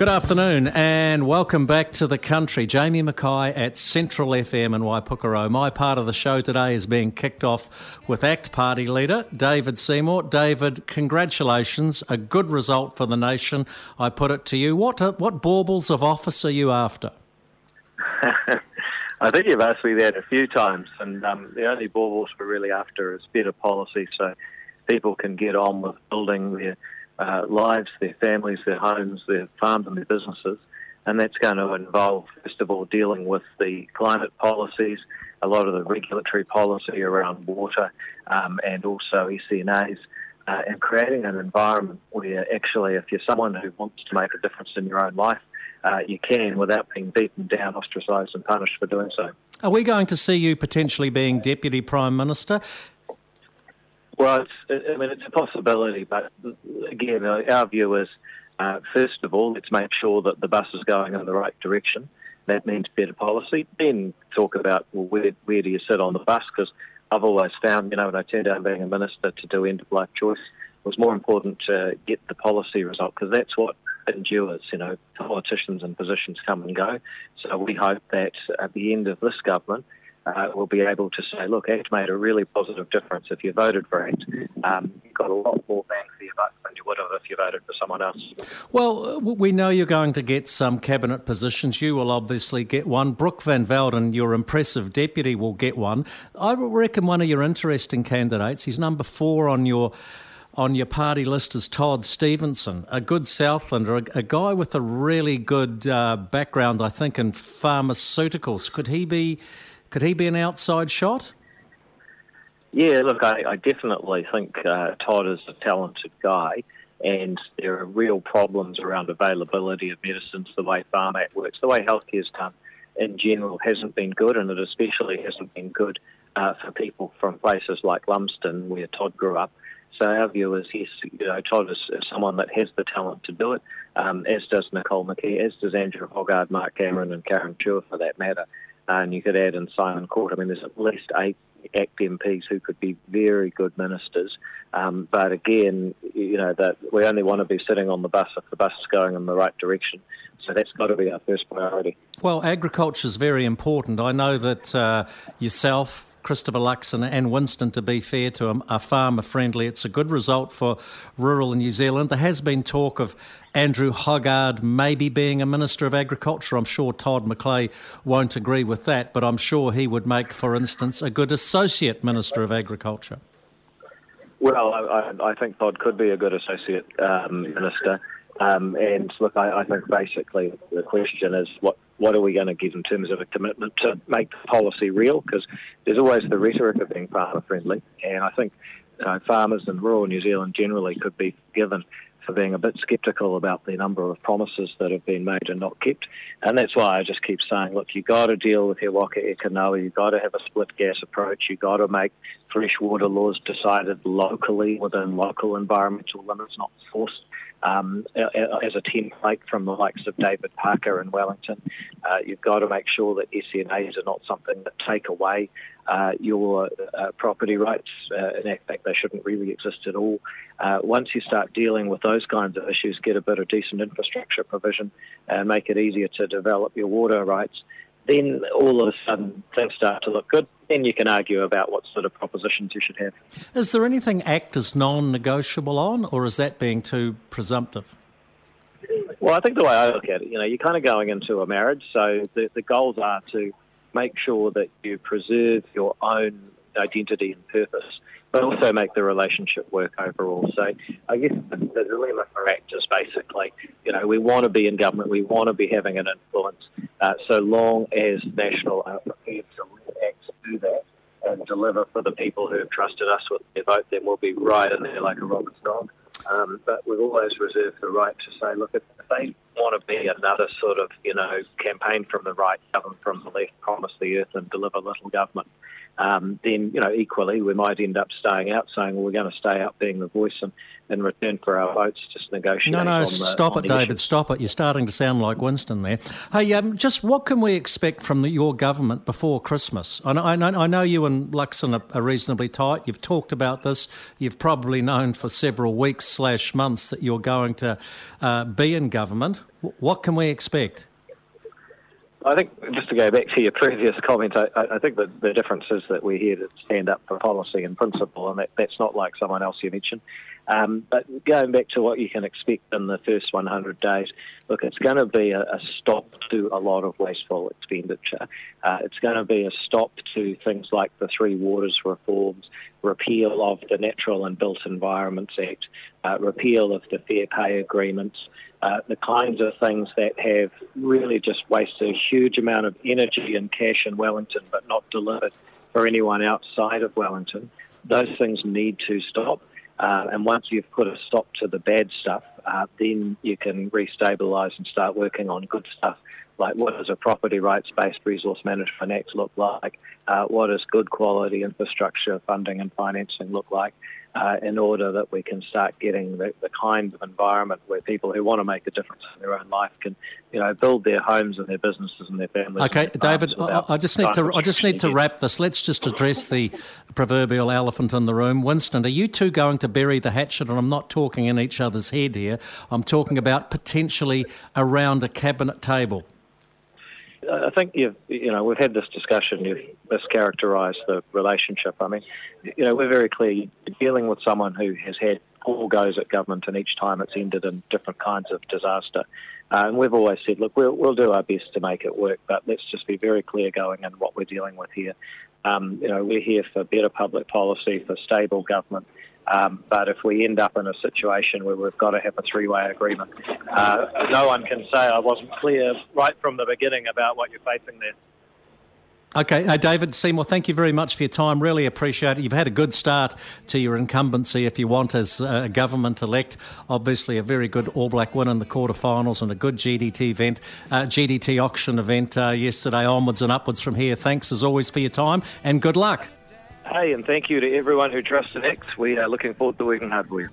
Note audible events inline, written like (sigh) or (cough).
Good afternoon and welcome back to the country. Jamie Mackay at Central FM in Waipukurau. My part of the show today is being kicked off with ACT Party leader David Seymour. David, congratulations. A good result for the nation. I put it to you. What, uh, what baubles of office are you after? (laughs) I think you've asked me that a few times, and um, the only baubles we're really after is better policy so people can get on with building their uh, lives, their families, their homes, their farms, and their businesses. And that's going to involve, first of all, dealing with the climate policies, a lot of the regulatory policy around water, um, and also SCNAs, uh, and creating an environment where actually, if you're someone who wants to make a difference in your own life, uh, you can without being beaten down, ostracised, and punished for doing so. Are we going to see you potentially being Deputy Prime Minister? Well, I mean, it's a possibility, but again, our view is uh, first of all, let's make sure that the bus is going in the right direction. That means better policy. Then talk about well, where where do you sit on the bus? Because I've always found, you know, when I turned down being a minister to do end of life choice, it was more important to get the policy result because that's what endures. You know, politicians and positions come and go. So we hope that at the end of this government, uh, will be able to say, look, ACT made a really positive difference. If you voted for ACT, um, you got a lot more bang for your buck than you would have if you voted for someone else. Well, we know you're going to get some cabinet positions. You will obviously get one. Brooke Van Velden, your impressive deputy, will get one. I reckon one of your interesting candidates, he's number four on your on your party list is Todd Stephenson, a good Southlander, a, a guy with a really good uh, background, I think, in pharmaceuticals. Could he be could he be an outside shot? Yeah, look, I, I definitely think uh, Todd is a talented guy, and there are real problems around availability of medicines, the way Pharmac works, the way healthcare is done in general hasn't been good, and it especially hasn't been good uh, for people from places like Lumsden, where Todd grew up. So our view is, yes, you know, Todd is, someone that has the talent to do it, um, as does Nicole McKee, as does Andrew Hoggard, Mark Cameron, and Karen Chhour for that matter and you could add in Simon Court. I mean, there's at least eight ACT MPs who could be very good ministers. Um, but again, you know, that we only want to be sitting on the bus if the bus is going in the right direction. So that's got to be our first priority. Well, agriculture is very important. I know that uh, yourself, Christopher Luxon and Winston, to be fair to them, are farmer friendly. It's a good result for rural New Zealand. There has been talk of Andrew Hoggard maybe being a Minister of Agriculture. I'm sure Todd McClay won't agree with that, but I'm sure he would make, for instance, a good Associate Minister of Agriculture. Well, I, I think Todd could be a good Associate um, Minister. Um, and look, I, I, think basically the question is what what are we going to give in terms of a commitment to make the policy real? Because there's always the rhetoric of being farmer friendly, and I think know, farmers in rural New Zealand generally could be given for being a bit sceptical about the number of promises that have been made and not kept. And that's why I just keep saying, look, you've got to deal with your Waka e you've got to have a split gas approach, you've got to make freshwater laws decided locally within local environmental limits, not forced um, as a template from the likes of David Parker in Wellington. Uh, you've got to make sure that SCNAs are not something that take away uh, your uh, property rights. Uh, in fact, they shouldn't really exist at all. Uh, once you start dealing with those kinds of issues, get a bit of decent infrastructure provision and make it easier to develop your water rights, then all of a sudden things start to look good. Then you can argue about what sort of propositions you should have. Is there anything ACT is non negotiable on, or is that being too presumptive? Well, I think the way I look at it, you know, you're kind of going into a marriage, so the, the goals are to make sure that you preserve your own identity and purpose but also make the relationship work overall. So I guess the, dilemma for ACT is basically, you know, we want to be in government, we want to be having an influence, uh, so long as National are prepared to let ACT do that and deliver for the people who have trusted us with their vote, then we'll be right in there like a Robert's dog. Um, but we've always reserved the right to say, look, if they want to be another sort of, you know, campaign from the right, govern from the left, promise the earth and deliver little government, um, then you know equally we might end up staying out, saying well we're going to stay out, being the voice, and in return for our votes, just negotiate. No, no, the, stop it, David. Issue. Stop it. You're starting to sound like Winston there. Hey, um, just what can we expect from the, your government before Christmas? I know, I know, I know you and Luxon are, are, reasonably tight. You've talked about this. You've probably known for several weeks slash months that you're going to uh, be in government. What can we expect? I think just to go back to your previous comment, I, I think that the difference is that we're here to stand up for policy and principle, and that, that's not like someone else you mentioned. Um, but going back to what you can expect in the first 100 days, look, it's going to be a, a stop to a lot of wasteful expenditure. Uh, it's going to be a stop to things like the Three Waters reforms, repeal of the Natural and Built Environments Act, uh, repeal of the Fair Pay Agreements, uh, the kinds of things that have really just wasted a huge amount of energy and cash in Wellington but not delivered for anyone outside of Wellington. Those things need to stop. Uh, and once you've put a stop to the bad stuff, uh, then you can restabilise and start working on good stuff like what does a property rights-based resource management act look like? Uh, what does good quality infrastructure funding and financing look like? Uh, in order that we can start getting the, the, kind of environment where people who want to make a difference in their own life can, you know, build their homes and their businesses and their families. Okay, David, I, I, just need to I just need to wrap this. Let's just address the proverbial elephant in the room. Winston, are you two going to bury the hatchet? And I'm not talking in each other's head here. I'm talking about potentially around a cabinet table. I think you've, you know, we've had this discussion. You've mischaracterised the relationship. I mean, you know, we're very clear. You're dealing with someone who has had all goes at government, and each time it's ended in different kinds of disaster. Uh, and we've always said, look, we'll, we'll do our best to make it work, but let's just be very clear going in what we're dealing with here. Um, you know, we're here for better public policy, for stable government, um, but if we end up in a situation where we've got to have a three-way agreement, uh, no one can say I wasn't clear right from the beginning about what you're facing there. Okay, uh, David Seymour, thank you very much for your time. Really appreciate it. You've had a good start to your incumbency, if you want, as a government elect. Obviously, a very good All Black win in the quarterfinals and a good GDT event, uh, GDT auction event uh, yesterday, onwards and upwards from here. Thanks as always for your time and good luck. Hey, and thank you to everyone who trusts X. We are looking forward to working hard with you.